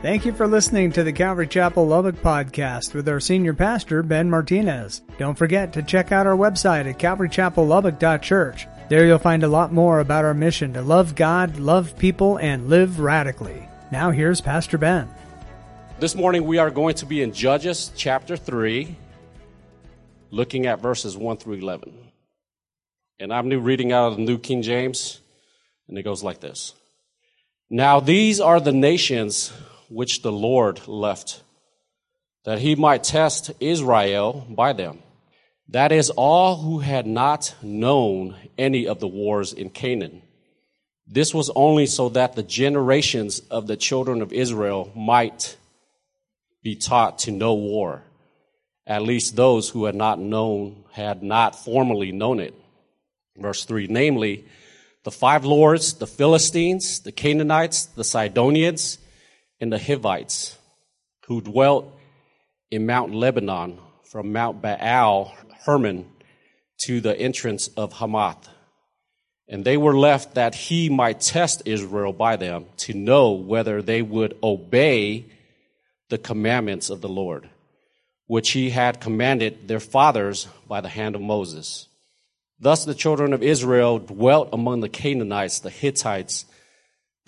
Thank you for listening to the Calvary Chapel Lubbock podcast with our senior pastor, Ben Martinez. Don't forget to check out our website at calvarychapellubbock.church. There you'll find a lot more about our mission to love God, love people, and live radically. Now here's Pastor Ben. This morning we are going to be in Judges chapter 3, looking at verses 1 through 11. And I'm new reading out of the New King James, and it goes like this. Now these are the nations which the Lord left, that he might test Israel by them. That is, all who had not known any of the wars in Canaan. This was only so that the generations of the children of Israel might be taught to know war, at least those who had not known, had not formerly known it. Verse 3 namely, the five lords, the Philistines, the Canaanites, the Sidonians, and the Hivites who dwelt in Mount Lebanon from Mount Baal Hermon to the entrance of Hamath. And they were left that he might test Israel by them to know whether they would obey the commandments of the Lord, which he had commanded their fathers by the hand of Moses. Thus the children of Israel dwelt among the Canaanites, the Hittites,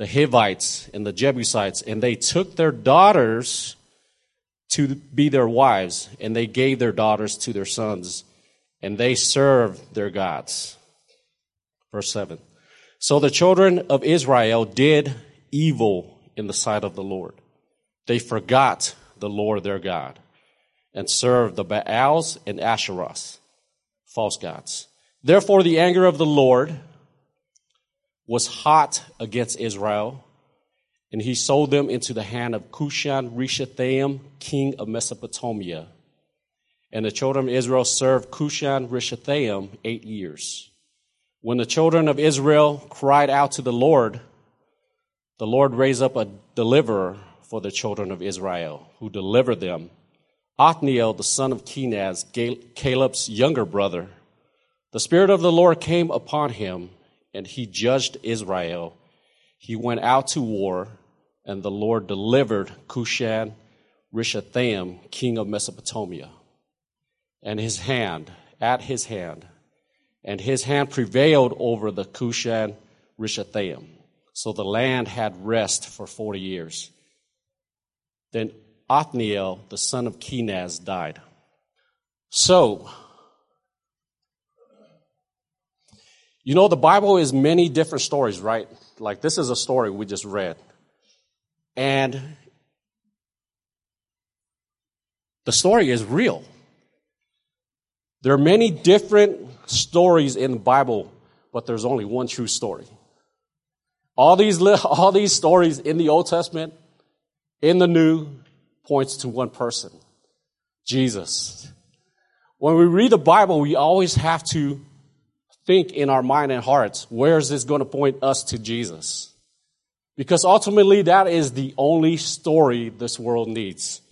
the Hivites and the Jebusites, and they took their daughters to be their wives, and they gave their daughters to their sons, and they served their gods. Verse 7. So the children of Israel did evil in the sight of the Lord. They forgot the Lord their God and served the Baals and Asherahs, false gods. Therefore, the anger of the Lord was hot against Israel, and he sold them into the hand of Cushan Rishathaim, king of Mesopotamia. And the children of Israel served Cushan Rishathaim eight years. When the children of Israel cried out to the Lord, the Lord raised up a deliverer for the children of Israel, who delivered them. Othniel, the son of Kenaz, Caleb's younger brother. The Spirit of the Lord came upon him and he judged Israel. He went out to war, and the Lord delivered Cushan Rishathaim, king of Mesopotamia, and his hand, at his hand. And his hand prevailed over the Cushan Rishathaim. So the land had rest for 40 years. Then Othniel, the son of Kenaz, died. So, You know, the Bible is many different stories, right? Like this is a story we just read. And the story is real. There are many different stories in the Bible, but there's only one true story. All these, all these stories in the Old Testament, in the New, points to one person Jesus. When we read the Bible, we always have to think in our mind and hearts, where is this going to point us to Jesus? Because ultimately that is the only story this world needs.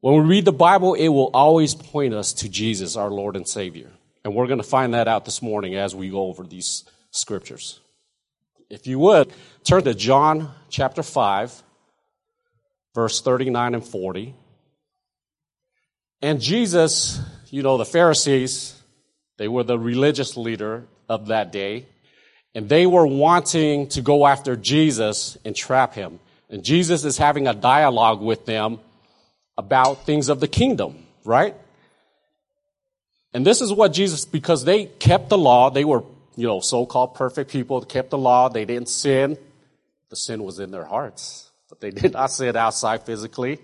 When we read the Bible, it will always point us to Jesus, our Lord and Savior. And we're going to find that out this morning as we go over these scriptures. If you would, turn to John chapter 5, verse 39 and 40. And Jesus, you know, the Pharisees, they were the religious leader of that day. And they were wanting to go after Jesus and trap him. And Jesus is having a dialogue with them about things of the kingdom, right? And this is what Jesus, because they kept the law, they were, you know, so-called perfect people, kept the law, they didn't sin. The sin was in their hearts, but they did not sin outside physically.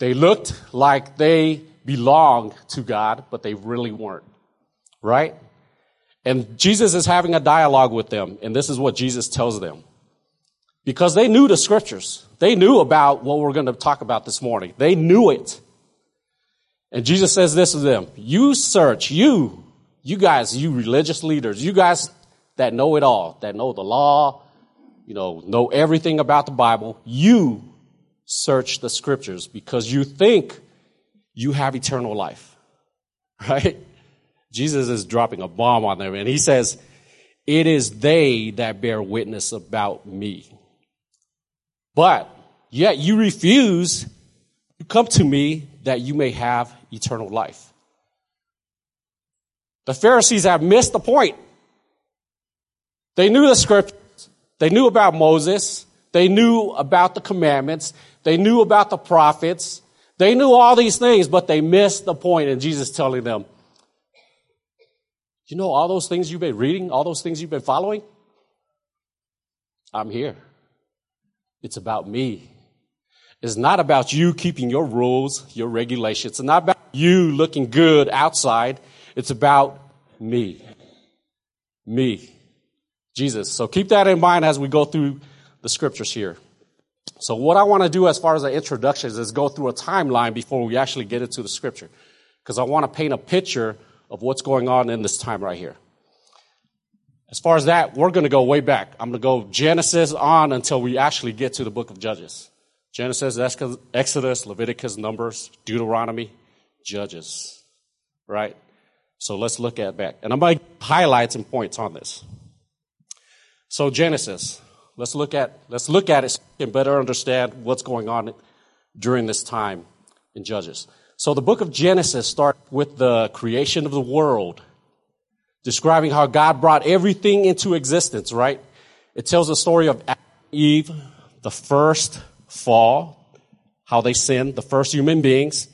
They looked like they belonged to God, but they really weren't right? And Jesus is having a dialogue with them, and this is what Jesus tells them. Because they knew the scriptures. They knew about what we're going to talk about this morning. They knew it. And Jesus says this to them. You search, you, you guys, you religious leaders, you guys that know it all, that know the law, you know, know everything about the Bible, you search the scriptures because you think you have eternal life. Right? Jesus is dropping a bomb on them and he says, it is they that bear witness about me. But Yet you refuse to come to me that you may have eternal life. The Pharisees have missed the point. They knew the scriptures. They knew about Moses. They knew about the commandments. They knew about the prophets. They knew all these things, but they missed the point. And Jesus telling them, you know all those things you've been reading, all those things you've been following? I'm here. It's about me. It's not about you keeping your rules, your regulations. It's not about you looking good outside. It's about me. Me. Jesus. So keep that in mind as we go through the scriptures here. So what I want to do as far as the introductions is go through a timeline before we actually get into the scripture. Because I want to paint a picture of what's going on in this time right here. As far as that, we're going to go way back. I'm going to go Genesis on until we actually get to the book of Judges. Genesis, Exodus, Leviticus, Numbers, Deuteronomy, Judges. Right? So let's look at back. And I'm going to highlight some points on this. So Genesis, let's look at let's look at it so we can better understand what's going on during this time in Judges. So the book of Genesis starts with the creation of the world, describing how God brought everything into existence, right? It tells the story of Eve, the first fall, how they sinned, the first human beings,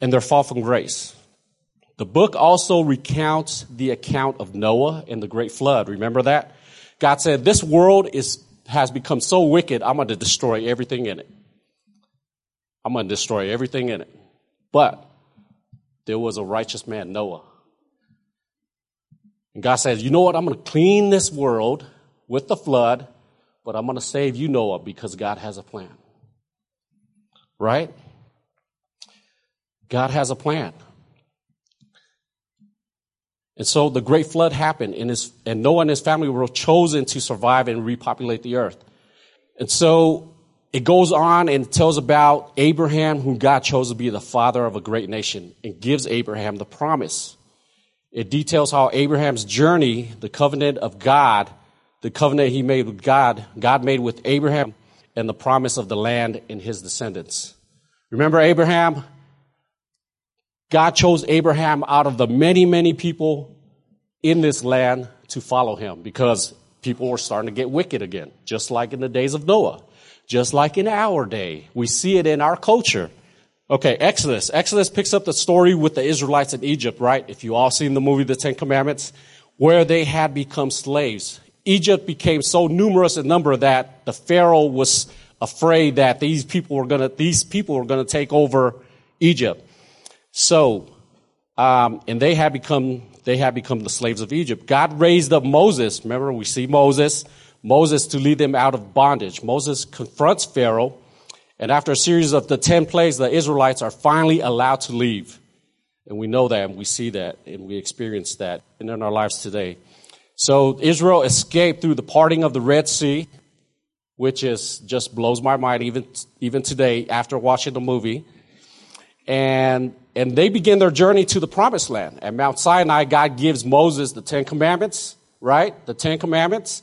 and their fall from grace. The book also recounts the account of Noah and the great flood. Remember that? God said, This world is, has become so wicked, I'm going to destroy everything in it. I'm going to destroy everything in it. But there was a righteous man, Noah. And God says, You know what? I'm going to clean this world with the flood, but I'm going to save you, Noah, because God has a plan. Right? God has a plan. And so the great flood happened, and, his, and Noah and his family were chosen to survive and repopulate the earth. And so it goes on and tells about Abraham, whom God chose to be the father of a great nation, and gives Abraham the promise. It details how Abraham's journey, the covenant of God, the covenant he made with God, God made with Abraham, and the promise of the land and his descendants. Remember Abraham? God chose Abraham out of the many, many people in this land to follow him because people were starting to get wicked again, just like in the days of Noah, just like in our day. We see it in our culture. Okay, Exodus. Exodus picks up the story with the Israelites in Egypt, right? If you all seen the movie The Ten Commandments, where they had become slaves. Egypt became so numerous in number that the Pharaoh was afraid that these people were gonna, these people were gonna take over Egypt. So, um, and they had become they had become the slaves of Egypt. God raised up Moses. Remember, we see Moses, Moses to lead them out of bondage. Moses confronts Pharaoh, and after a series of the ten plagues, the Israelites are finally allowed to leave. And we know that, and we see that, and we experience that in our lives today. So Israel escaped through the parting of the Red Sea, which is just blows my mind even even today after watching the movie. And and they begin their journey to the promised land. At Mount Sinai, God gives Moses the Ten Commandments, right? The Ten Commandments.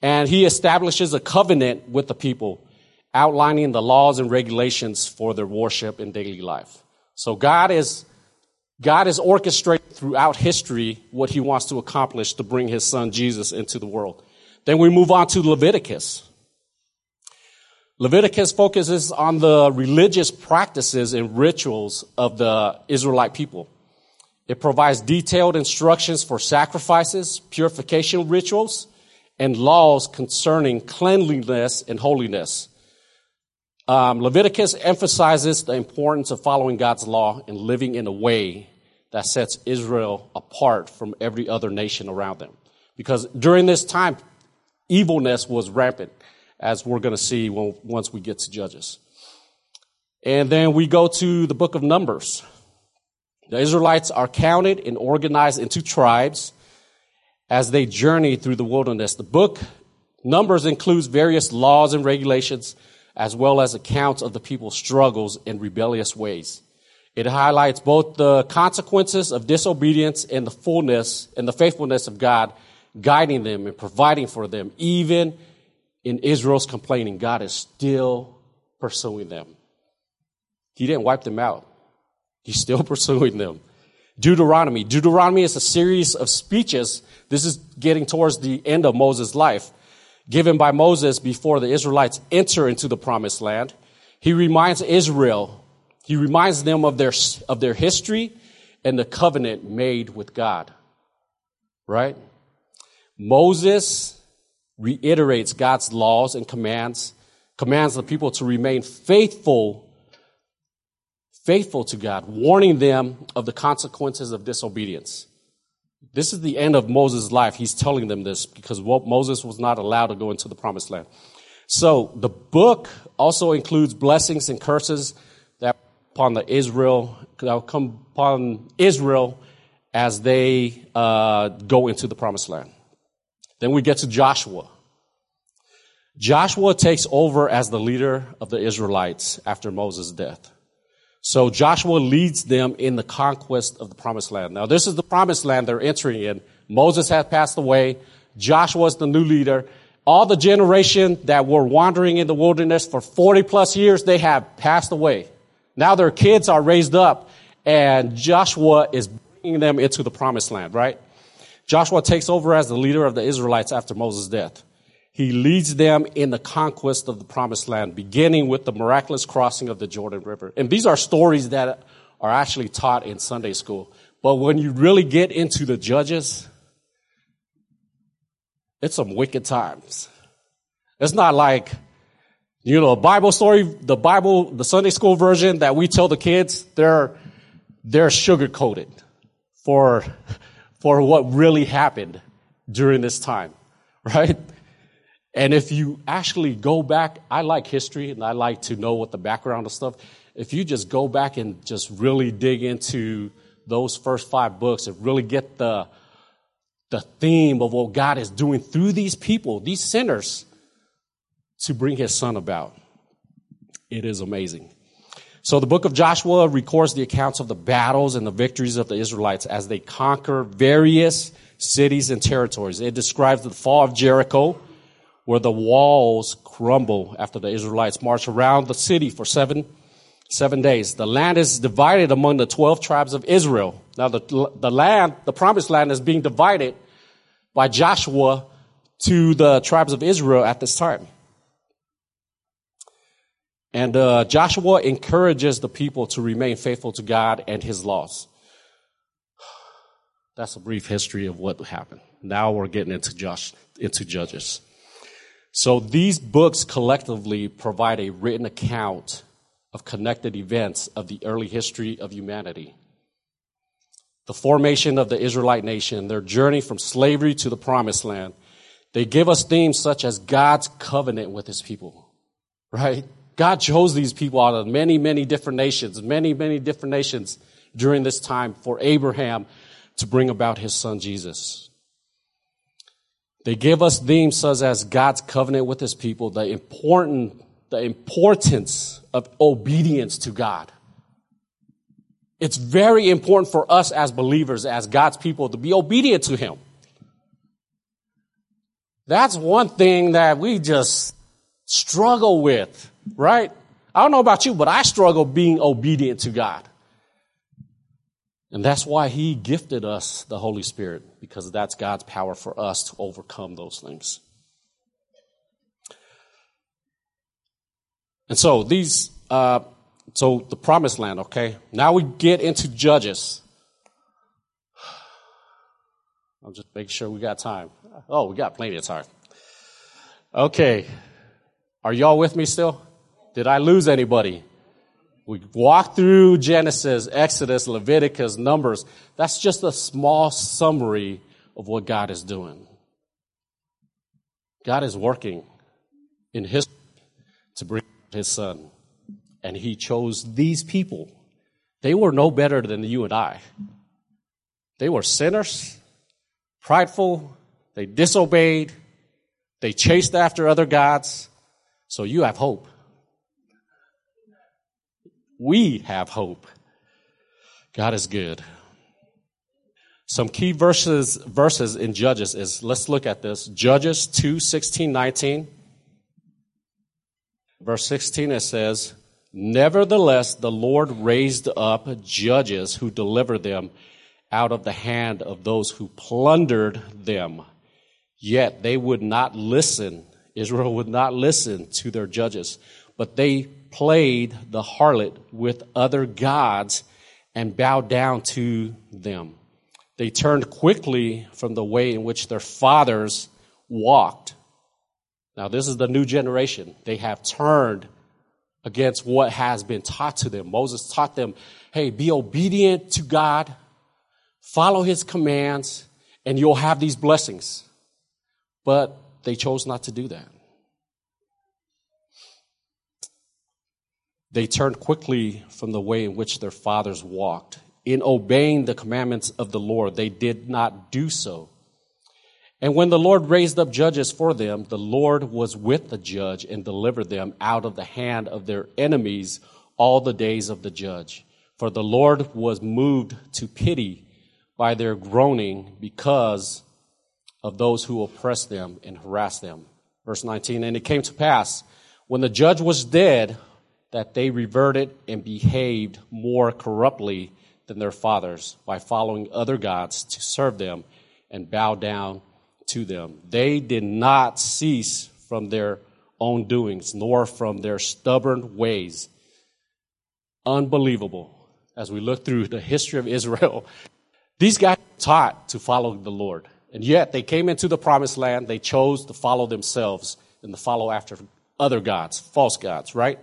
And he establishes a covenant with the people, outlining the laws and regulations for their worship and daily life. So God is, God is orchestrating throughout history what he wants to accomplish to bring his son Jesus into the world. Then we move on to Leviticus. Leviticus focuses on the religious practices and rituals of the Israelite people. It provides detailed instructions for sacrifices, purification rituals, and laws concerning cleanliness and holiness. Um, Leviticus emphasizes the importance of following God's law and living in a way that sets Israel apart from every other nation around them. Because during this time, evilness was rampant as we're going to see when, once we get to Judges. And then we go to the book of Numbers. The Israelites are counted and organized into tribes as they journey through the wilderness. The book Numbers includes various laws and regulations as well as accounts of the people's struggles in rebellious ways. It highlights both the consequences of disobedience and the fullness and the faithfulness of God guiding them and providing for them, even in Israel's complaining, God is still pursuing them. He didn't wipe them out. He's still pursuing them. Deuteronomy. Deuteronomy is a series of speeches. This is getting towards the end of Moses' life, given by Moses before the Israelites enter into the promised land. He reminds Israel, he reminds them of their, of their history and the covenant made with God. Right? Moses reiterates God's laws and commands, commands the people to remain faithful faithful to God, warning them of the consequences of disobedience. This is the end of Moses' life. He's telling them this because Moses was not allowed to go into the promised land. So the book also includes blessings and curses that upon the Israel that come upon Israel as they uh, go into the promised land. Then we get to Joshua. Joshua takes over as the leader of the Israelites after Moses' death. So Joshua leads them in the conquest of the promised land. Now, this is the promised land they're entering in. Moses has passed away. Joshua is the new leader. All the generation that were wandering in the wilderness for 40 plus years, they have passed away. Now their kids are raised up and Joshua is bringing them into the promised land, right? Joshua takes over as the leader of the Israelites after Moses' death. He leads them in the conquest of the promised land, beginning with the miraculous crossing of the Jordan River. And these are stories that are actually taught in Sunday school. But when you really get into the judges, it's some wicked times. It's not like, you know, a Bible story, the Bible, the Sunday school version that we tell the kids, they're, they're sugar coated for, for what really happened during this time, right? And if you actually go back, I like history and I like to know what the background of stuff. If you just go back and just really dig into those first five books and really get the, the theme of what God is doing through these people, these sinners, to bring his son about. It is amazing. So the book of Joshua records the accounts of the battles and the victories of the Israelites as they conquer various cities and territories. It describes the fall of Jericho, where the walls crumble after the Israelites march around the city for seven, seven days. The land is divided among the 12 tribes of Israel. Now the, the land, the promised land is being divided by Joshua to the tribes of Israel at this time. And uh, Joshua encourages the people to remain faithful to God and his laws. That's a brief history of what happened. Now we're getting into Josh, into Judges. So these books collectively provide a written account of connected events of the early history of humanity. The formation of the Israelite nation, their journey from slavery to the promised land. They give us themes such as God's covenant with his people, right? God chose these people out of many, many different nations, many, many different nations during this time for Abraham to bring about his son Jesus. They give us themes such as God's covenant with his people, the important, the importance of obedience to God. It's very important for us as believers, as God's people, to be obedient to him. That's one thing that we just struggle with, right? I don't know about you, but I struggle being obedient to God. And that's why he gifted us the Holy Spirit, because that's God's power for us to overcome those things. And so these, uh, so the promised land, okay? Now we get into Judges. I'll just make sure we got time. Oh, we got plenty of time. Okay. Are y'all with me still? Did I lose anybody? We walk through Genesis, Exodus, Leviticus, Numbers. That's just a small summary of what God is doing. God is working in His to bring His Son. And He chose these people. They were no better than you and I. They were sinners, prideful, they disobeyed, they chased after other gods. So you have hope we have hope. God is good. Some key verses, verses in Judges is, let's look at this. Judges 2, 16, 19. Verse 16 it says, Nevertheless, the Lord raised up judges who delivered them out of the hand of those who plundered them. Yet they would not listen. Israel would not listen to their judges, but they played the harlot with other gods and bowed down to them. They turned quickly from the way in which their fathers walked. Now, this is the new generation. They have turned against what has been taught to them. Moses taught them, hey, be obedient to God, follow his commands, and you'll have these blessings. But they chose not to do that. They turned quickly from the way in which their fathers walked. In obeying the commandments of the Lord, they did not do so. And when the Lord raised up judges for them, the Lord was with the judge and delivered them out of the hand of their enemies all the days of the judge. For the Lord was moved to pity by their groaning because of those who oppressed them and harassed them. Verse 19, and it came to pass when the judge was dead that they reverted and behaved more corruptly than their fathers by following other gods to serve them and bow down to them. They did not cease from their own doings, nor from their stubborn ways. Unbelievable. As we look through the history of Israel, these guys taught to follow the Lord. And yet they came into the promised land, they chose to follow themselves and to follow after other gods, false gods, right?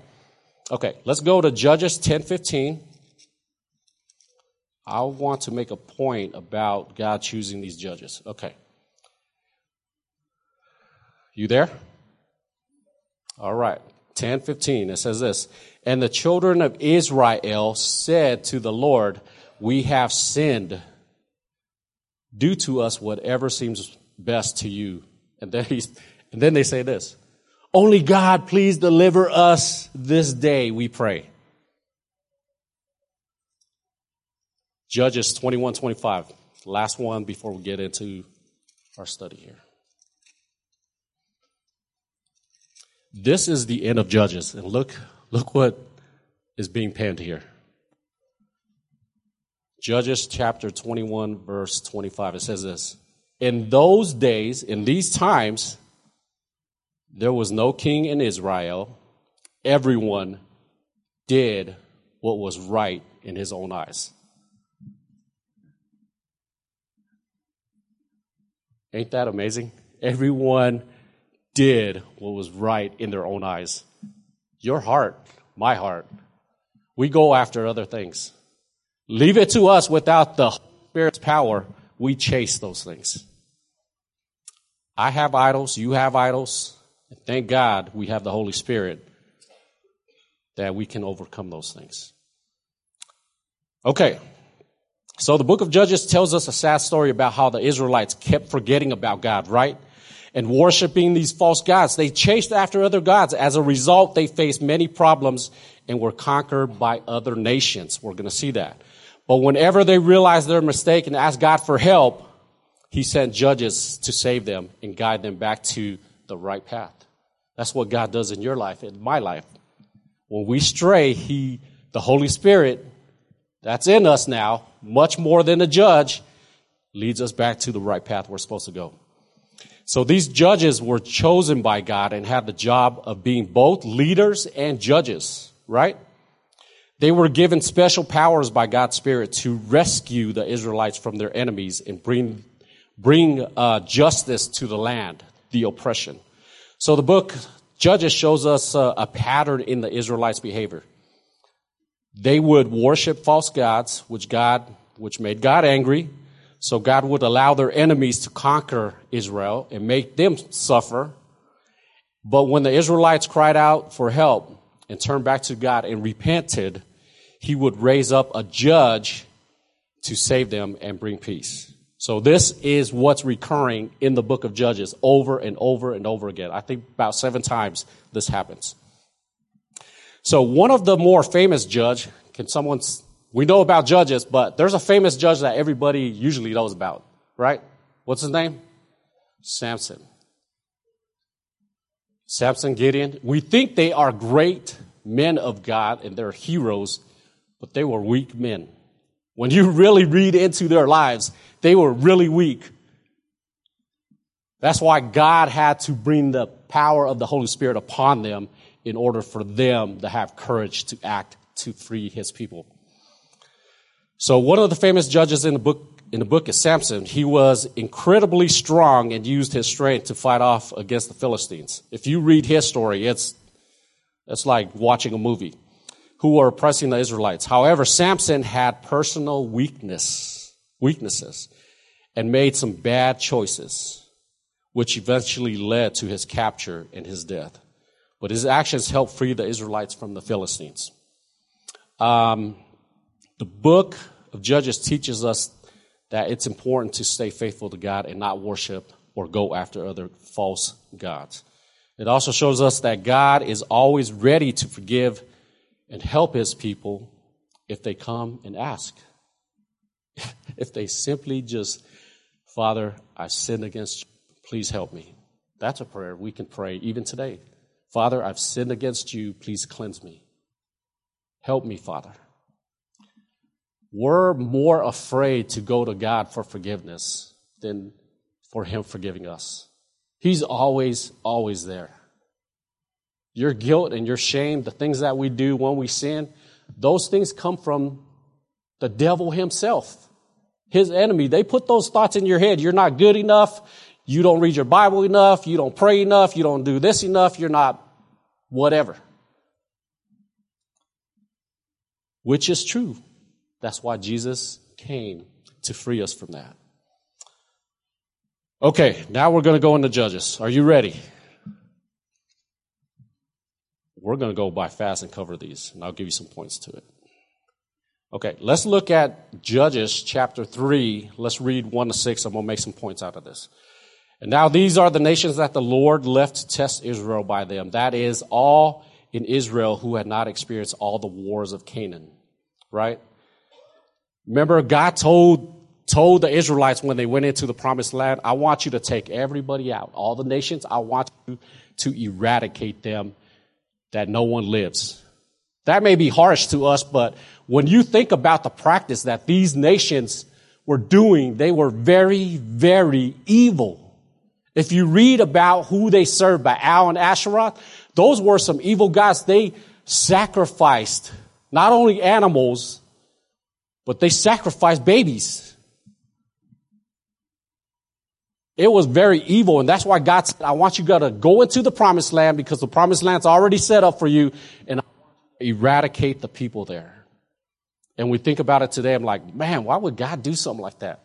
Okay, let's go to Judges 10:15. I want to make a point about God choosing these judges. Okay. You there? All right. 10:15 it says this, and the children of Israel said to the Lord, we have sinned. Do to us whatever seems best to you. And then he's, and then they say this, only God please deliver us this day, we pray. Judges 21, 25. Last one before we get into our study here. This is the end of Judges, and look, look what is being penned here. Judges chapter 21, verse 25. It says this In those days, in these times, there was no king in Israel. Everyone did what was right in his own eyes. Ain't that amazing? Everyone did what was right in their own eyes. Your heart, my heart, we go after other things. Leave it to us without the Spirit's power, we chase those things. I have idols, you have idols. Thank God we have the Holy Spirit that we can overcome those things. Okay. So the book of Judges tells us a sad story about how the Israelites kept forgetting about God, right? and worshiping these false gods. They chased after other gods. As a result, they faced many problems and were conquered by other nations. We're going to see that. But whenever they realized their mistake and asked God for help, He sent judges to save them and guide them back to the right path. That's what God does in your life, in my life. When we stray, He, the Holy Spirit, that's in us now, much more than a judge, leads us back to the right path we're supposed to go. So these judges were chosen by God and had the job of being both leaders and judges, right? They were given special powers by God's Spirit to rescue the Israelites from their enemies and bring, bring uh, justice to the land, the oppression. So the book Judges shows us a, a pattern in the Israelites' behavior. They would worship false gods, which God, which made God angry, so God would allow their enemies to conquer Israel and make them suffer. But when the Israelites cried out for help and turned back to God and repented, he would raise up a judge to save them and bring peace. So this is what's recurring in the book of Judges over and over and over again. I think about seven times this happens. So one of the more famous judge, can someone we know about judges, but there's a famous judge that everybody usually knows about, right? What's his name? Samson. Samson, Gideon, we think they are great men of God and they're heroes, but they were weak men. When you really read into their lives, they were really weak. That's why God had to bring the power of the Holy Spirit upon them in order for them to have courage to act to free his people. So one of the famous judges in the book in the book is Samson. He was incredibly strong and used his strength to fight off against the Philistines. If you read his story, it's it's like watching a movie. Who were oppressing the Israelites. However, Samson had personal weakness, weaknesses and made some bad choices, which eventually led to his capture and his death. But his actions helped free the Israelites from the Philistines. Um, the book of Judges teaches us that it's important to stay faithful to God and not worship or go after other false gods. It also shows us that God is always ready to forgive and help his people if they come and ask. if they simply just, Father, I sinned against you. Please help me. That's a prayer we can pray even today. Father, I've sinned against you. Please cleanse me. Help me, Father. We're more afraid to go to God for forgiveness than for Him forgiving us. He's always, always there. Your guilt and your shame, the things that we do when we sin, those things come from the devil himself, his enemy. They put those thoughts in your head. You're not good enough. You don't read your Bible enough. You don't pray enough. You don't do this enough. You're not whatever. Which is true. That's why Jesus came to free us from that. Okay, now we're going to go into Judges. Are you ready? We're going to go by fast and cover these, and I'll give you some points to it. Okay, let's look at Judges chapter 3. Let's read 1 to 6. I'm going to make some points out of this. And now these are the nations that the Lord left to test Israel by them. That is, all in Israel who had not experienced all the wars of Canaan. Right? Remember, God told told the Israelites when they went into the promised land, I want you to take everybody out, all the nations, I want you to eradicate them that no one lives. That may be harsh to us, but when you think about the practice that these nations were doing, they were very, very evil. If you read about who they served, by Baal and Asheroth, those were some evil gods. They sacrificed not only animals, but they sacrificed babies. It was very evil, and that's why God said, I want you to go into the promised land because the promised land's already set up for you, and eradicate the people there. And we think about it today, I'm like, man, why would God do something like that?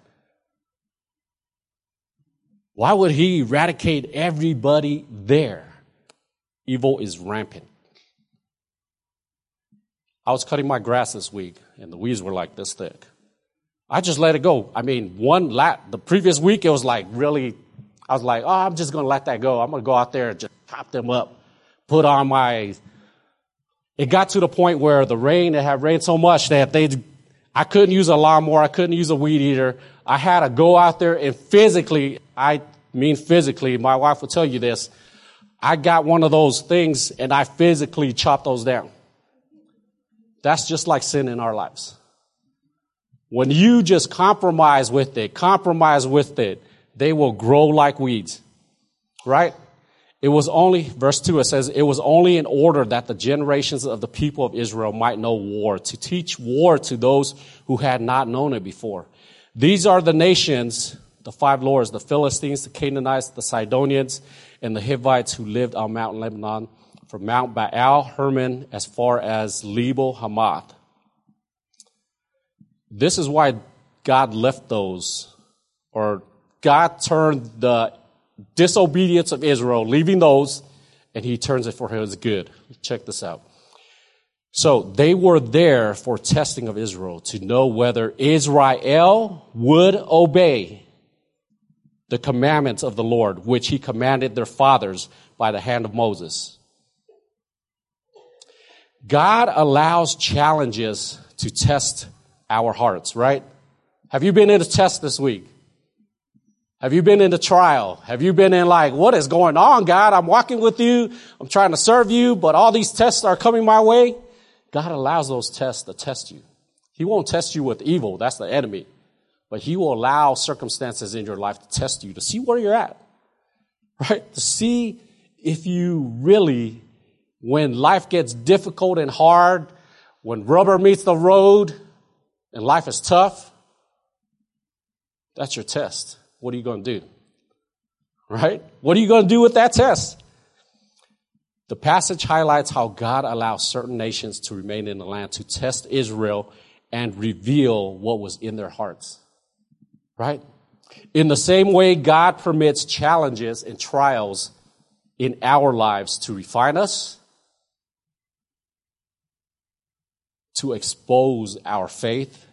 Why would he eradicate everybody there? Evil is rampant. I was cutting my grass this week, and the weeds were like this thick. I just let it go. I mean, one lap, the previous week, it was like really, I was like, oh, I'm just going to let that go. I'm going to go out there and just chop them up, put on my, it got to the point where the rain, it had rained so much that they, I couldn't use a lawnmower. I couldn't use a weed eater. I had to go out there and physically, I mean physically, my wife will tell you this. I got one of those things and I physically chopped those down. That's just like sin in our lives. When you just compromise with it, compromise with it, they will grow like weeds. Right? It was only, verse 2, it says, it was only in order that the generations of the people of Israel might know war, to teach war to those who had not known it before. These are the nations, the five lords, the Philistines, the Canaanites, the Sidonians, and the Hivites who lived on Mount Lebanon, from Mount Baal Hermon as far as Lebo Hamath. This is why God left those, or God turned the disobedience of Israel, leaving those, and he turns it for his good. Check this out. So they were there for testing of Israel to know whether Israel would obey the commandments of the Lord, which he commanded their fathers by the hand of Moses. God allows challenges to test our hearts, right? Have you been in a test this week? Have you been in a trial? Have you been in like, what is going on, God? I'm walking with you. I'm trying to serve you, but all these tests are coming my way. God allows those tests to test you. He won't test you with evil. That's the enemy. But he will allow circumstances in your life to test you to see where you're at. Right? To see if you really, when life gets difficult and hard, when rubber meets the road and life is tough, that's your test. What are you going to do? Right? What are you going to do with that test? The passage highlights how God allows certain nations to remain in the land to test Israel and reveal what was in their hearts. Right? In the same way, God permits challenges and trials in our lives to refine us, to expose our faith,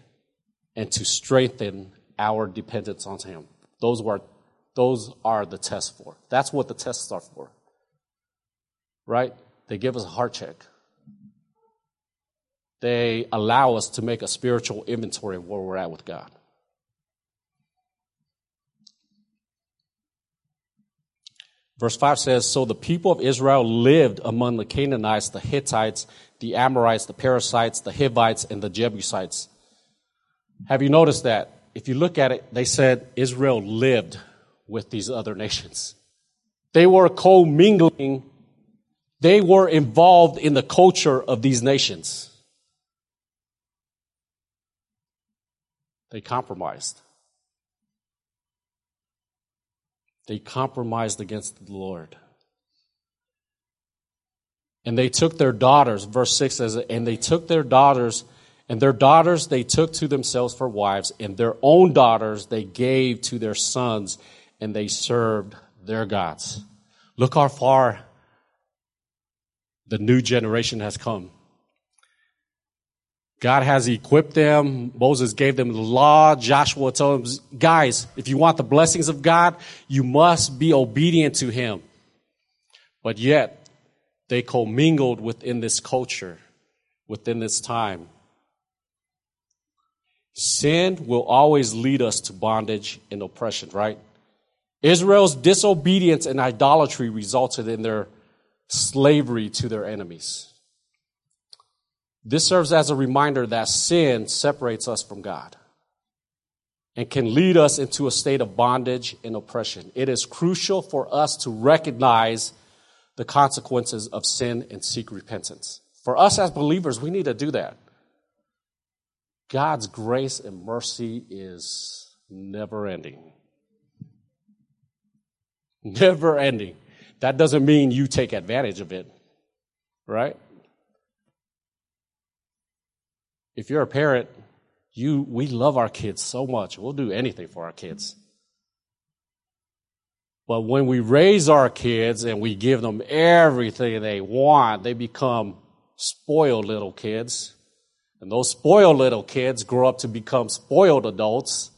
and to strengthen our dependence on Him. Those were those are the tests for. That's what the tests are for. Right? They give us a heart check. They allow us to make a spiritual inventory of where we're at with God. Verse 5 says So the people of Israel lived among the Canaanites, the Hittites, the Amorites, the Perizzites, the Hivites, and the Jebusites. Have you noticed that? if you look at it, they said Israel lived with these other nations. They were commingling. They were involved in the culture of these nations. They compromised. They compromised against the Lord. And they took their daughters, verse 6 says, and they took their daughters and their daughters they took to themselves for wives, and their own daughters they gave to their sons, and they served their gods. Look how far the new generation has come. God has equipped them. Moses gave them the law. Joshua told them, guys, if you want the blessings of God, you must be obedient to him. But yet, they commingled within this culture, within this time. Sin will always lead us to bondage and oppression, right? Israel's disobedience and idolatry resulted in their slavery to their enemies. This serves as a reminder that sin separates us from God and can lead us into a state of bondage and oppression. It is crucial for us to recognize the consequences of sin and seek repentance. For us as believers, we need to do that. God's grace and mercy is never ending. Never ending. That doesn't mean you take advantage of it, right? If you're a parent, you we love our kids so much. We'll do anything for our kids. But when we raise our kids and we give them everything they want, they become spoiled little kids. And those spoiled little kids grow up to become spoiled adults.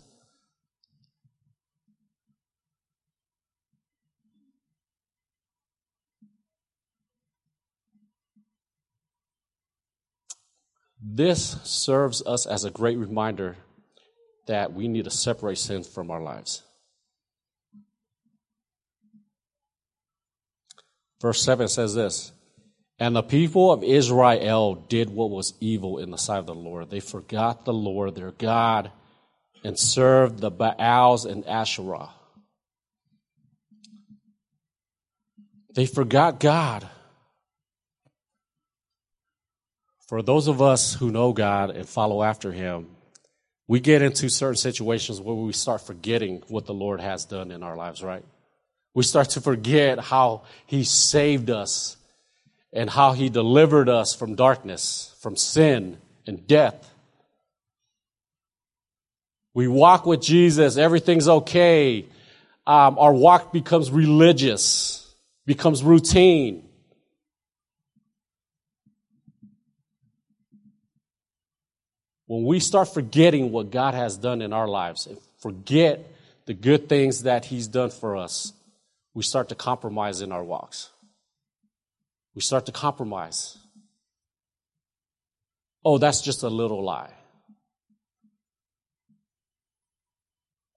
This serves us as a great reminder that we need to separate sin from our lives. Verse 7 says this and the people of Israel did what was evil in the sight of the Lord. They forgot the Lord their God and served the Baals and Asherah. They forgot God. For those of us who know God and follow after Him, we get into certain situations where we start forgetting what the Lord has done in our lives, right? We start to forget how He saved us and how he delivered us from darkness, from sin and death. We walk with Jesus, everything's okay. Um, our walk becomes religious, becomes routine. When we start forgetting what God has done in our lives and forget the good things that He's done for us, we start to compromise in our walks we start to compromise. Oh, that's just a little lie.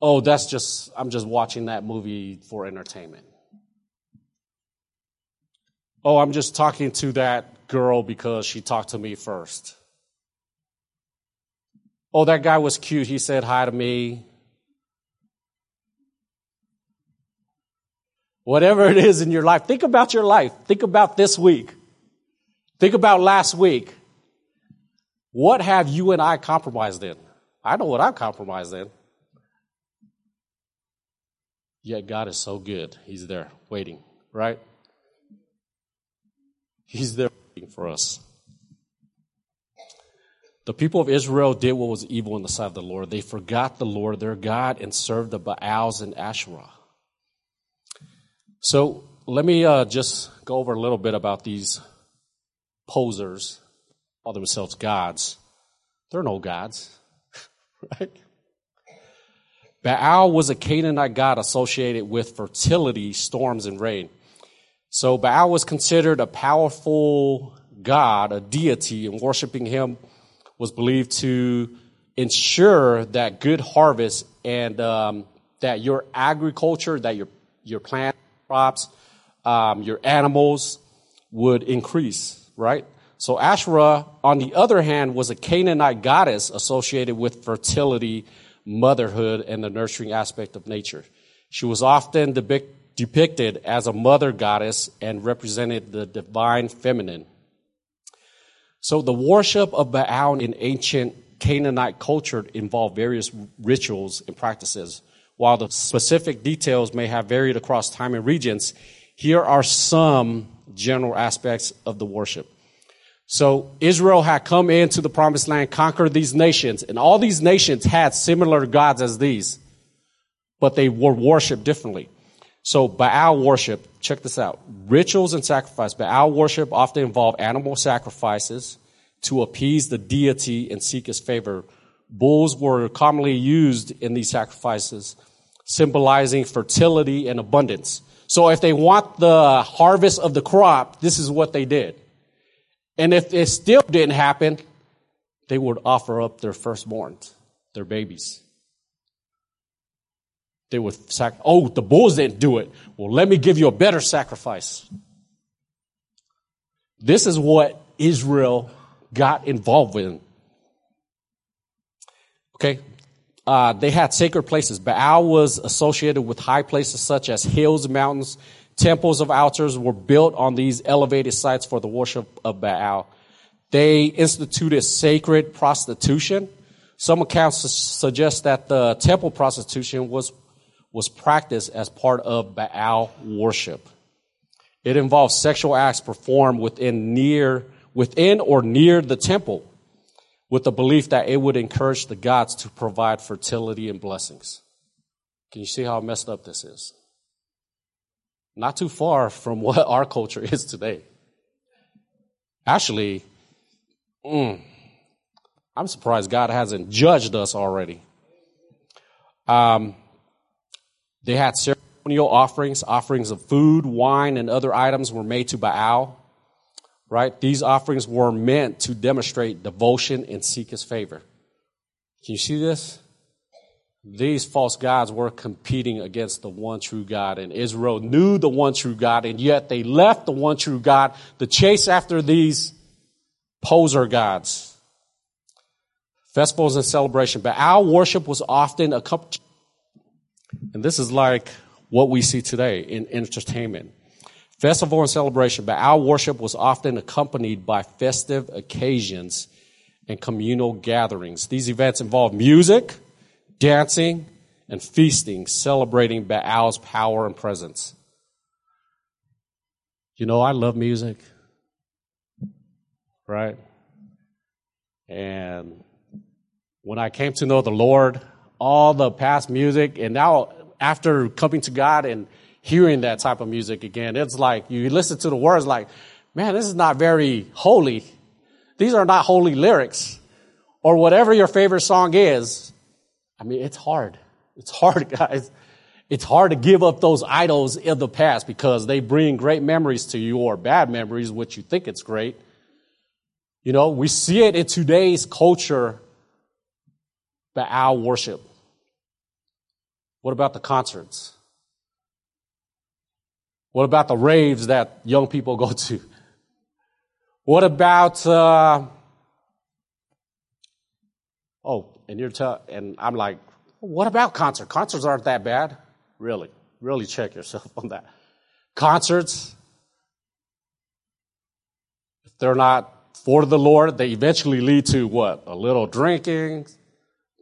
oh, that's just, I'm just watching that movie for entertainment. Oh, I'm just talking to that girl because she talked to me first. Oh, that guy was cute. He said hi to me. Whatever it is in your life, think about your life. Think about this week. Think about last week. What have you and I compromised in? I know what I've compromised in. Yet God is so good. He's there waiting, right? He's there waiting for us. The people of Israel did what was evil in the sight of the Lord. They forgot the Lord their God and served the Baals and Asherah. So let me uh, just go over a little bit about these posers, call themselves gods. They're no gods, right? Baal was a Canaanite god associated with fertility, storms, and rain. So Baal was considered a powerful god, a deity, and worshiping him was believed to ensure that good harvest and um, that your agriculture, that your your plant crops, um, your animals would increase, right? So Asherah, on the other hand, was a Canaanite goddess associated with fertility, motherhood, and the nurturing aspect of nature. She was often depict, depicted as a mother goddess and represented the divine feminine. So the worship of Baal in ancient Canaanite culture involved various rituals and practices. While the specific details may have varied across time and regions, here are some general aspects of the worship. So Israel had come into the promised land, conquered these nations, and all these nations had similar gods as these, but they were worshiped differently. So Baal worship, check this out. Rituals and sacrifice. Baal worship often involve animal sacrifices to appease the deity and seek his favor. Bulls were commonly used in these sacrifices, symbolizing fertility and abundance. So if they want the harvest of the crop, this is what they did. And if it still didn't happen, they would offer up their firstborns, their babies. They would sac, oh, the bulls didn't do it. Well, let me give you a better sacrifice. This is what Israel got involved with. Okay. Uh, they had sacred places. Baal was associated with high places such as hills, mountains, Temples of altars were built on these elevated sites for the worship of Baal. They instituted sacred prostitution. Some accounts suggest that the temple prostitution was, was practiced as part of Baal worship. It involves sexual acts performed within near, within or near the temple with the belief that it would encourage the gods to provide fertility and blessings. Can you see how messed up this is? Not too far from what our culture is today. Actually, mm, I'm surprised God hasn't judged us already. Um, they had ceremonial offerings, offerings of food, wine, and other items were made to Baal. Right? These offerings were meant to demonstrate devotion and seek his favor. Can you see this? these false gods were competing against the one true God, and Israel knew the one true God, and yet they left the one true God to chase after these poser gods. Festivals and celebration. Baal worship was often accompanied, and this is like what we see today in entertainment. Festival and celebration, Baal worship was often accompanied by festive occasions and communal gatherings. These events involved music, dancing, and feasting, celebrating Baal's power and presence. You know, I love music, right? And when I came to know the Lord, all the past music, and now after coming to God and hearing that type of music again, it's like you listen to the words like, man, this is not very holy. These are not holy lyrics. Or whatever your favorite song is, I mean, it's hard. It's hard, guys. It's hard to give up those idols of the past because they bring great memories to you or bad memories, which you think it's great. You know, we see it in today's culture, Baal worship. What about the concerts? What about the raves that young people go to? What about, uh, oh, and you're t- and I'm like, what about concert? Concerts aren't that bad. Really, really check yourself on that. Concerts, if they're not for the Lord, they eventually lead to what? A little drinking,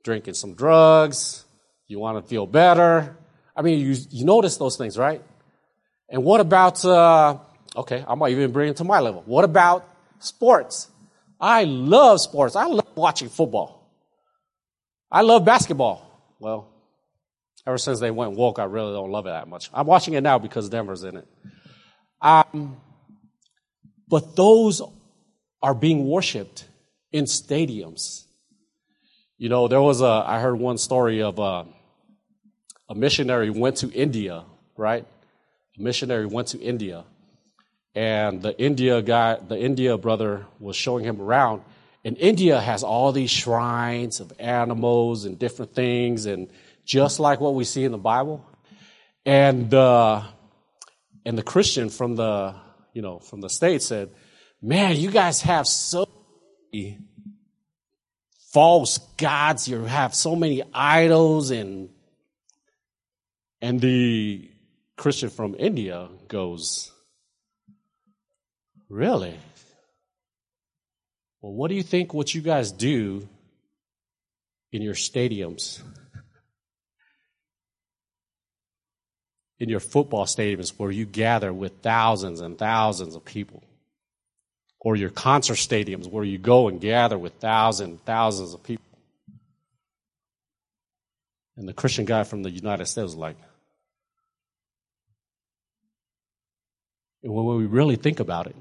drinking some drugs. You want to feel better. I mean, you, you notice those things, right? And what about, uh, okay, I might even bring it to my level. What about sports? I love sports. I love watching football. I love basketball. Well, ever since they went woke, I really don't love it that much. I'm watching it now because Denver's in it. Um, but those are being worshiped in stadiums. You know, there was a, I heard one story of a, a missionary went to India, right? Missionary went to India, and the India guy, the India brother was showing him around. And India has all these shrines of animals and different things, and just like what we see in the Bible. And, uh, and the Christian from the, you know, from the States said, man, you guys have so false gods. You have so many idols and, and the Christian from India goes, really? Well, what do you think what you guys do in your stadiums? In your football stadiums where you gather with thousands and thousands of people? or your concert stadiums where you go and gather with thousands, and thousands of people. And the Christian guy from the United States was like, and when we really think about it,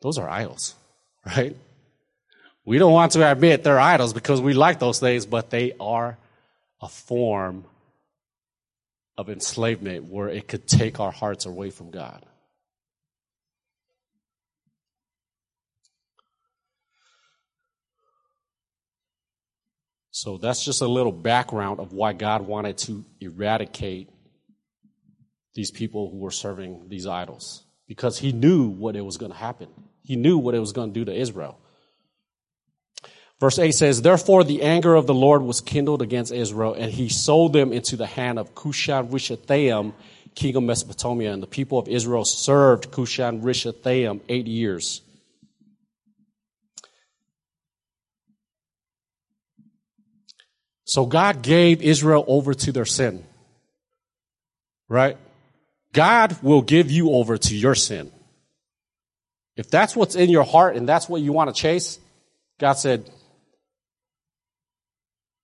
those are idols, right? We don't want to admit they're idols because we like those things, but they are a form of enslavement where it could take our hearts away from God. So that's just a little background of why God wanted to eradicate these people who were serving these idols. Because he knew what it was going to happen. He knew what it was going to do to Israel. Verse 8 says, Therefore the anger of the Lord was kindled against Israel, and he sold them into the hand of Cushan Rishathaim, king of Mesopotamia. And the people of Israel served Cushan Rishathaim eight years. So God gave Israel over to their sin. Right? God will give you over to your sin. If that's what's in your heart and that's what you want to chase, God said,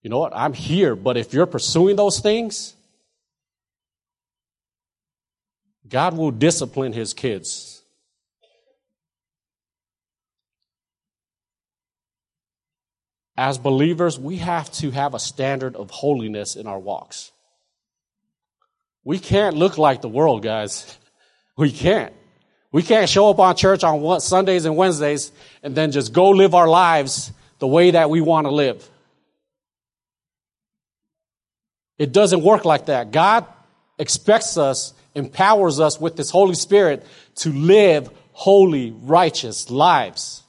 you know what? I'm here, but if you're pursuing those things, God will discipline his kids. as believers, we have to have a standard of holiness in our walks. We can't look like the world, guys. We can't. We can't show up on church on Sundays and Wednesdays and then just go live our lives the way that we want to live. It doesn't work like that. God expects us, empowers us with His Holy Spirit to live holy, righteous lives.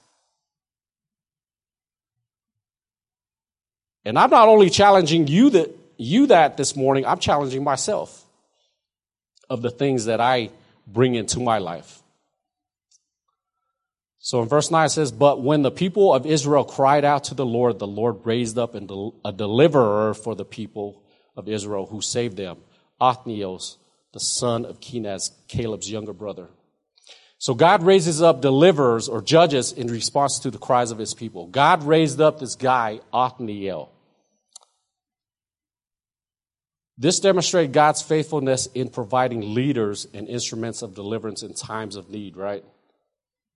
And I'm not only challenging you that, you that this morning, I'm challenging myself of the things that I bring into my life. So in verse 9 it says, But when the people of Israel cried out to the Lord, the Lord raised up a deliverer for the people of Israel who saved them, Othniel, the son of Kenaz, Caleb's younger brother. So God raises up deliverers or judges in response to the cries of his people. God raised up this guy, Othniel. This demonstrated God's faithfulness in providing leaders and instruments of deliverance in times of need, right?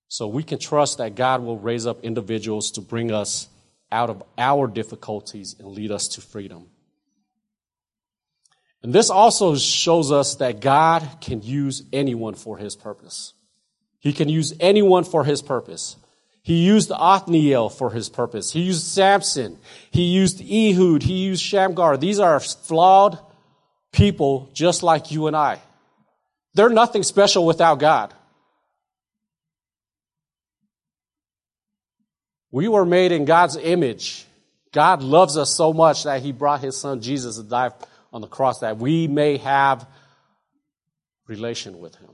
So we can trust that God will raise up individuals to bring us out of our difficulties and lead us to freedom. And this also shows us that God can use anyone for his purpose. He can use anyone for his purpose. He used Othniel for his purpose. He used Samson. He used Ehud. He used Shamgar. These are flawed people just like you and I. They're nothing special without God. We were made in God's image. God loves us so much that he brought his son Jesus to die on the cross that we may have relation with him.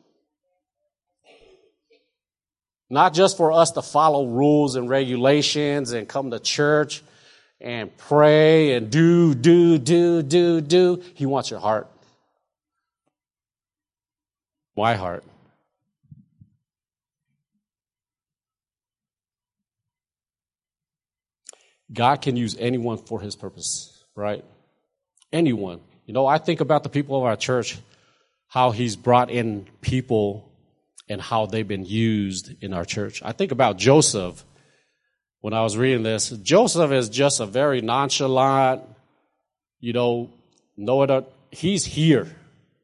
Not just for us to follow rules and regulations and come to church and pray and do, do, do, do, do. He wants your heart. My heart. God can use anyone for his purpose, right? Anyone. You know, I think about the people of our church, how he's brought in people and how they've been used in our church. I think about Joseph when I was reading this. Joseph is just a very nonchalant, you know, no other, he's here.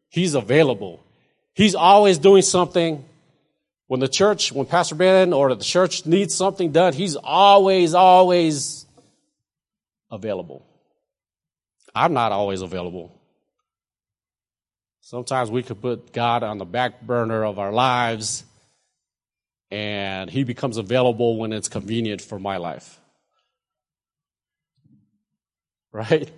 He's available. He's always doing something. When the church, when Pastor Ben or the church needs something done, he's always, always available. I'm not always available. Sometimes we could put God on the back burner of our lives and he becomes available when it's convenient for my life. Right?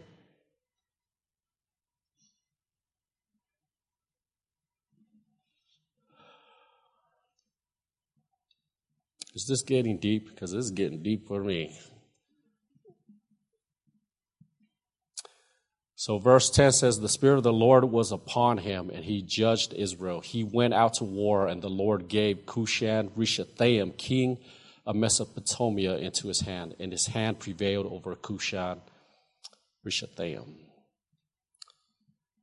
Is this getting deep? Because this is getting deep for me. So verse 10 says, The Spirit of the Lord was upon him, and he judged Israel. He went out to war, and the Lord gave Cushan Rishathaim, king of Mesopotamia, into his hand, and his hand prevailed over Cushan Rishathaim.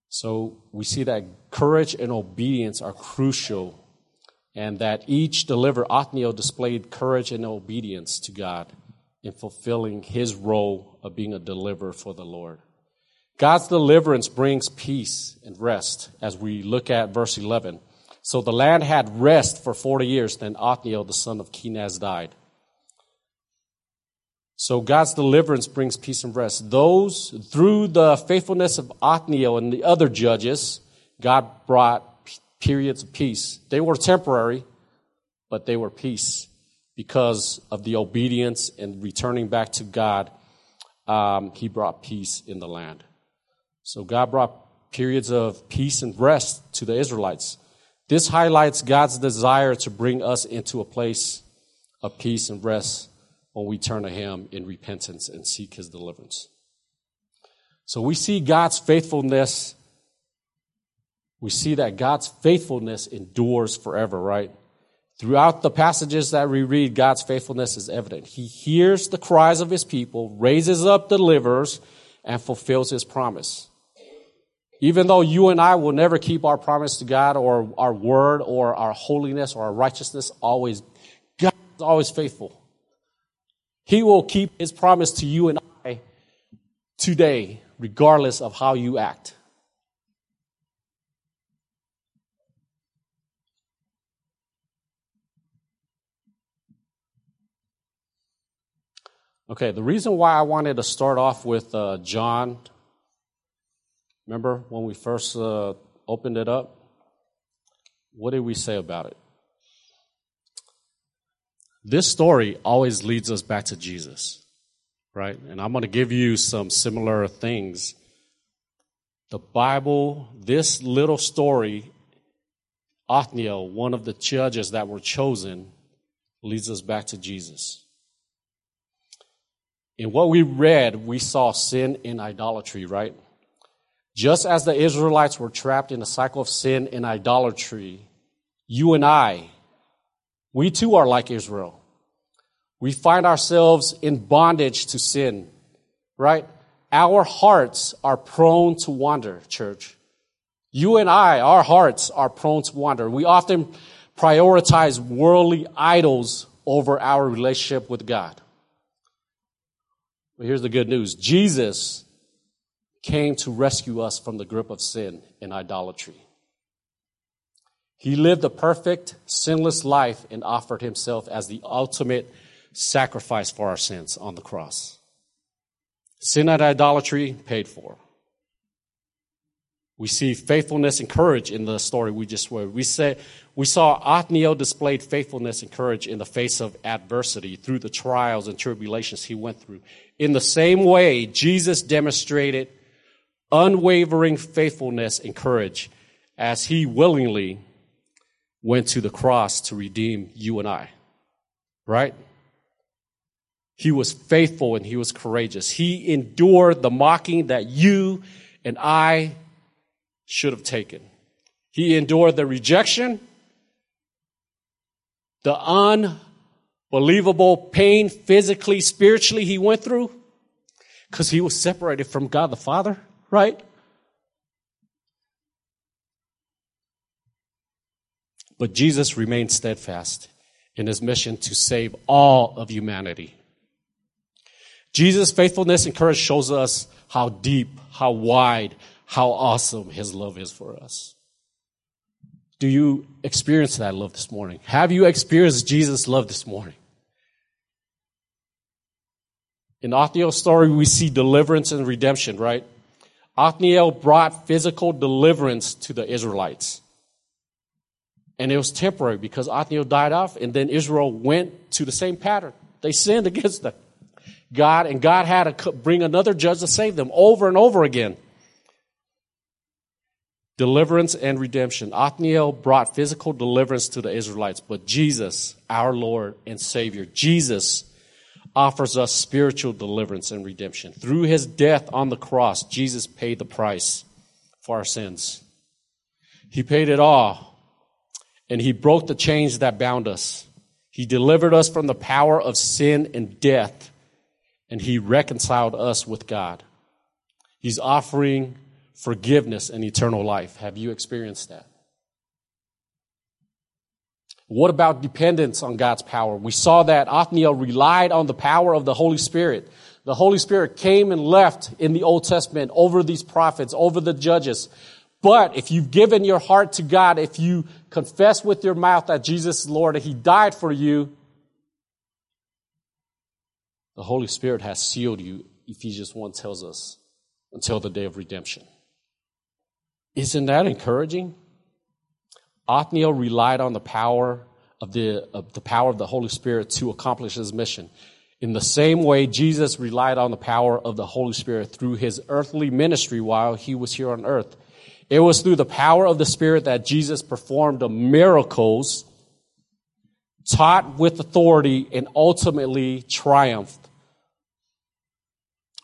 So we see that courage and obedience are crucial, and that each deliverer, Othniel, displayed courage and obedience to God in fulfilling his role of being a deliverer for the Lord. God's deliverance brings peace and rest as we look at verse 11. So the land had rest for 40 years, then Othniel, the son of Kenaz, died. So God's deliverance brings peace and rest. Those, through the faithfulness of Othniel and the other judges, God brought periods of peace. They were temporary, but they were peace because of the obedience and returning back to God. Um, he brought peace in the land. So God brought periods of peace and rest to the Israelites. This highlights God's desire to bring us into a place of peace and rest when we turn to Him in repentance and seek His deliverance. So we see God's faithfulness. We see that God's faithfulness endures forever, right? Throughout the passages that we read, God's faithfulness is evident. He hears the cries of His people, raises up deliverers, and fulfills His promise. Even though you and I will never keep our promise to God or our word or our holiness or our righteousness, always, God is always faithful. He will keep his promise to you and I today, regardless of how you act. Okay, the reason why I wanted to start off with uh, John Remember when we first uh, opened it up? What did we say about it? This story always leads us back to Jesus, right? And I'm going to give you some similar things. The Bible, this little story, Othniel, one of the judges that were chosen, leads us back to Jesus. In what we read, we saw sin and idolatry, right? Just as the Israelites were trapped in a cycle of sin and idolatry, you and I, we too are like Israel. We find ourselves in bondage to sin, right? Our hearts are prone to wander, church. You and I, our hearts are prone to wander. We often prioritize worldly idols over our relationship with God. But here's the good news Jesus came to rescue us from the grip of sin and idolatry. He lived a perfect, sinless life and offered himself as the ultimate sacrifice for our sins on the cross. Sin and idolatry paid for. We see faithfulness and courage in the story we just read. We say we saw Othniel displayed faithfulness and courage in the face of adversity through the trials and tribulations he went through. In the same way, Jesus demonstrated unwavering faithfulness and courage as he willingly went to the cross to redeem you and I. Right? He was faithful and he was courageous. He endured the mocking that you and I should have taken. He endured the rejection, the unbelievable pain physically, spiritually he went through because he was separated from God the Father, right? But Jesus remained steadfast in his mission to save all of humanity. Jesus' faithfulness and courage shows us how deep, how wide, how awesome his love is for us. Do you experience that love this morning? Have you experienced Jesus' love this morning? In Othniel's story, we see deliverance and redemption, right? Othniel brought physical deliverance to the Israelites. And it was temporary because Othniel died off, and then Israel went to the same pattern. They sinned against. God, and God had to bring another judge to save them over and over again. Deliverance and redemption. Othniel brought physical deliverance to the Israelites, but Jesus, our Lord and Savior, Jesus offers us spiritual deliverance and redemption. Through his death on the cross, Jesus paid the price for our sins. He paid it all, and he broke the chains that bound us. He delivered us from the power of sin and death and he reconciled us with God. He's offering forgiveness and eternal life. Have you experienced that? What about dependence on God's power? We saw that Othniel relied on the power of the Holy Spirit. The Holy Spirit came and left in the Old Testament over these prophets, over the judges. But if you've given your heart to God, if you confess with your mouth that Jesus is Lord and He died for you, the Holy Spirit has sealed you, Ephesians 1 tells us, until the day of redemption. Isn't that encouraging? Othniel relied on the power of the, of the power of the Holy Spirit to accomplish his mission. In the same way, Jesus relied on the power of the Holy Spirit through his earthly ministry while he was here on earth. It was through the power of the Spirit that Jesus performed the miracles, taught with authority, and ultimately triumphed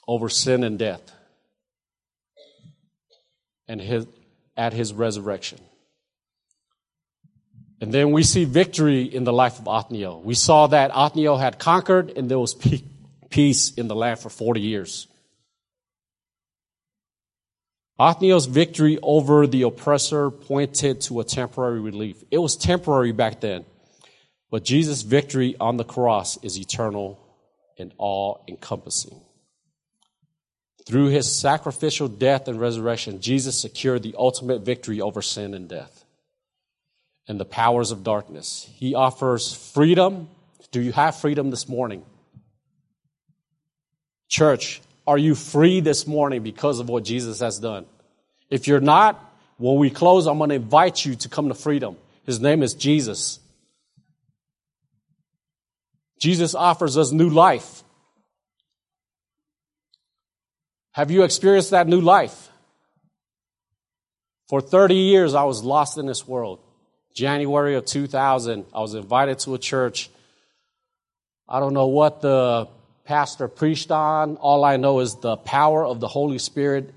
over sin and death and his, at his resurrection. And then we see victory in the life of Othniel. We saw that Othniel had conquered and there was peace in the land for 40 years. Othniel's victory over the oppressor pointed to a temporary relief. It was temporary back then. But Jesus' victory on the cross is eternal and all encompassing. Through his sacrificial death and resurrection, Jesus secured the ultimate victory over sin and death and the powers of darkness. He offers freedom. Do you have freedom this morning? Church, are you free this morning because of what Jesus has done? If you're not, when we close, I'm going to invite you to come to freedom. His name is Jesus. Jesus offers us new life. Have you experienced that new life? For 30 years, I was lost in this world. January of 2000, I was invited to a church. I don't know what the pastor preached on. All I know is the power of the Holy Spirit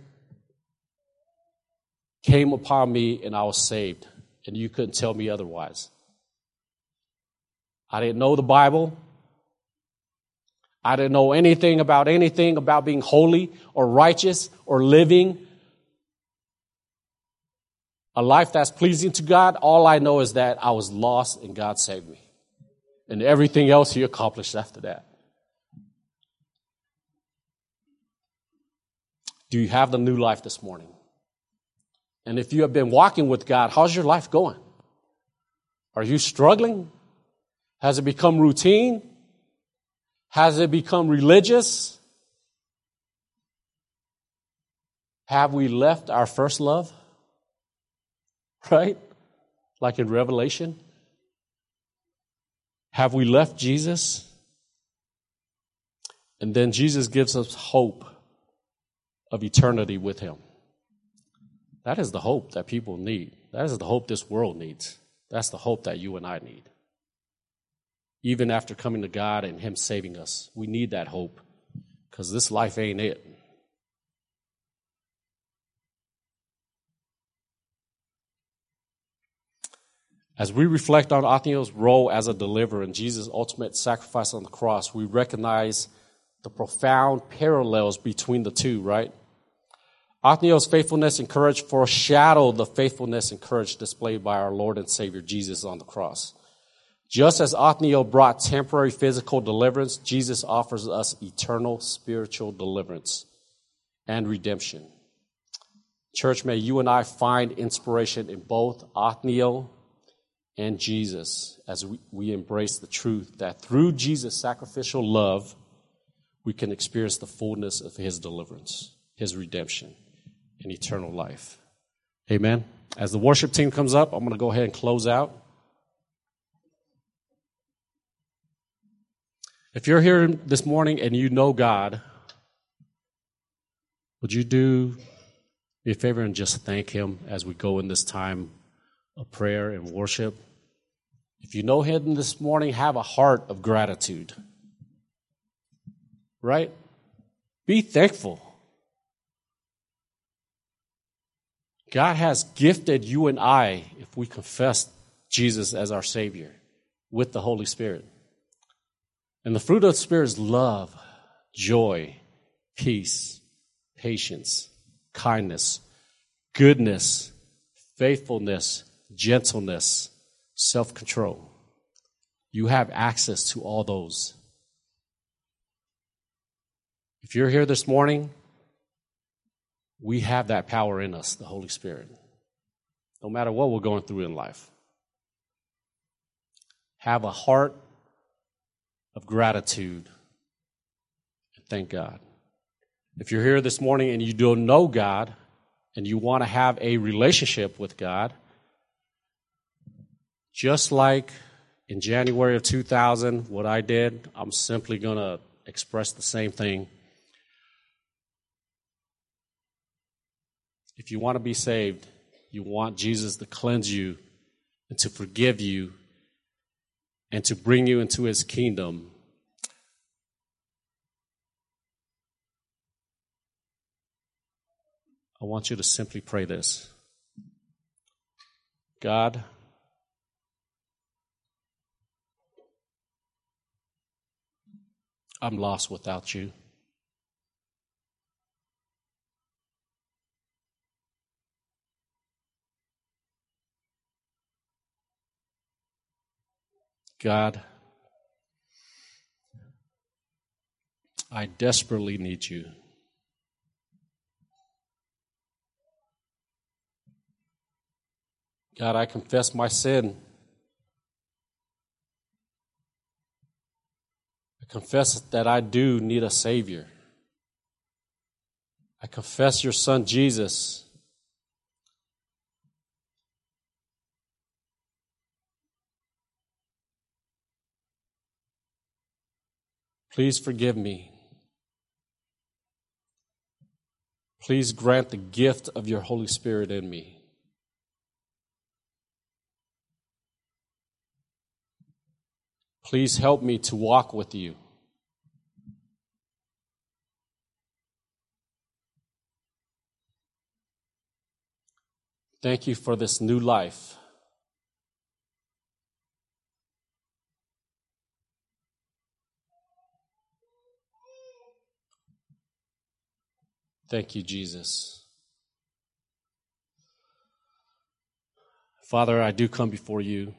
came upon me and I was saved. And you couldn't tell me otherwise. I didn't know the Bible. I didn't know anything about anything about being holy or righteous or living a life that's pleasing to God. All I know is that I was lost and God saved me. And everything else He accomplished after that. Do you have the new life this morning? And if you have been walking with God, how's your life going? Are you struggling? Has it become routine? Has it become religious? Have we left our first love? Right? Like in Revelation? Have we left Jesus? And then Jesus gives us hope of eternity with Him. That is the hope that people need. That is the hope this world needs. That's the hope that you and I need. Even after coming to God and Him saving us, we need that hope because this life ain't it. As we reflect on Othniel's role as a deliverer and Jesus' ultimate sacrifice on the cross, we recognize the profound parallels between the two, right? Othniel's faithfulness and courage foreshadow the faithfulness and courage displayed by our Lord and Savior Jesus on the cross. Just as Othniel brought temporary physical deliverance, Jesus offers us eternal spiritual deliverance and redemption. Church, may you and I find inspiration in both Othniel and Jesus as we, we embrace the truth that through Jesus' sacrificial love, we can experience the fullness of his deliverance, his redemption, and eternal life. Amen. As the worship team comes up, I'm going to go ahead and close out. If you're here this morning and you know God, would you do me a favor and just thank Him as we go in this time of prayer and worship? If you know Him this morning, have a heart of gratitude right? Be thankful. God has gifted you and I if we confess Jesus as our Savior with the Holy Spirit. And the fruit of the Spirit is love, joy, peace, patience, kindness, goodness, faithfulness, gentleness, self control. You have access to all those if you're here this morning, we have that power in us, the Holy Spirit, no matter what we're going through in life. Have a heart of gratitude and thank God. If you're here this morning and you don't know God and you want to have a relationship with God, just like in January of 2000, what I did, I'm simply going to express the same thing If you want to be saved, you want Jesus to cleanse you and to forgive you and to bring you into his kingdom. I want you to simply pray this God, I'm lost without you. God, I desperately need you. God, I confess my sin. Confess that I do need a Savior. I confess your Son Jesus Please forgive me. Please grant the gift of your Holy Spirit in me. Please help me to walk with you. Thank you for this new life. Thank you, Jesus. Father, I do come before you,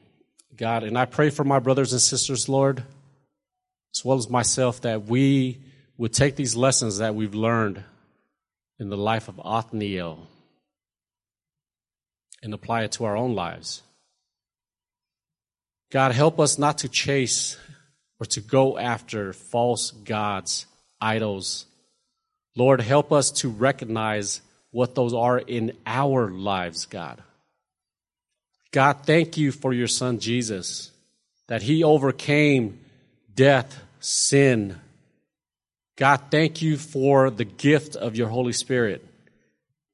God, and I pray for my brothers and sisters, Lord, as well as myself, that we would take these lessons that we've learned in the life of Othniel and apply it to our own lives. God, help us not to chase or to go after false gods, idols. Lord, help us to recognize what those are in our lives, God. God, thank you for your son Jesus, that he overcame death, sin. God, thank you for the gift of your Holy Spirit.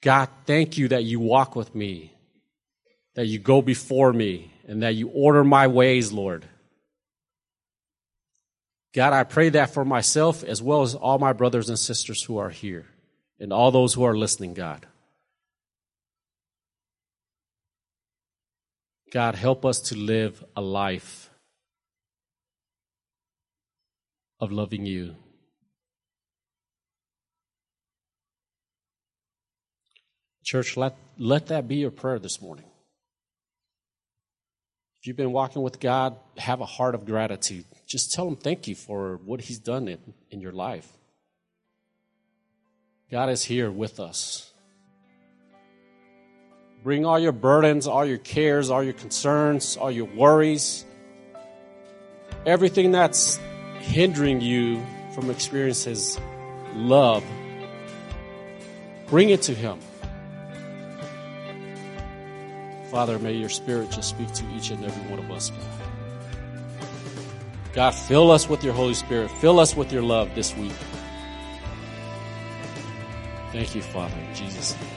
God, thank you that you walk with me, that you go before me, and that you order my ways, Lord. God, I pray that for myself as well as all my brothers and sisters who are here and all those who are listening, God. God, help us to live a life of loving you. Church, let, let that be your prayer this morning. If you've been walking with God, have a heart of gratitude. Just tell Him thank you for what He's done in, in your life. God is here with us. Bring all your burdens, all your cares, all your concerns, all your worries, everything that's hindering you from experiencing love. Bring it to Him. Father, may your Spirit just speak to each and every one of us, God. Fill us with your Holy Spirit. Fill us with your love this week. Thank you, Father, in Jesus' name.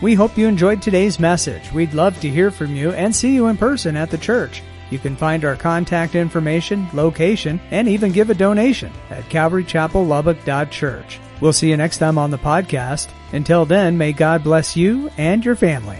We hope you enjoyed today's message. We'd love to hear from you and see you in person at the church. You can find our contact information, location, and even give a donation at calvarychapellubbock.church. We'll see you next time on the podcast. Until then, may God bless you and your family.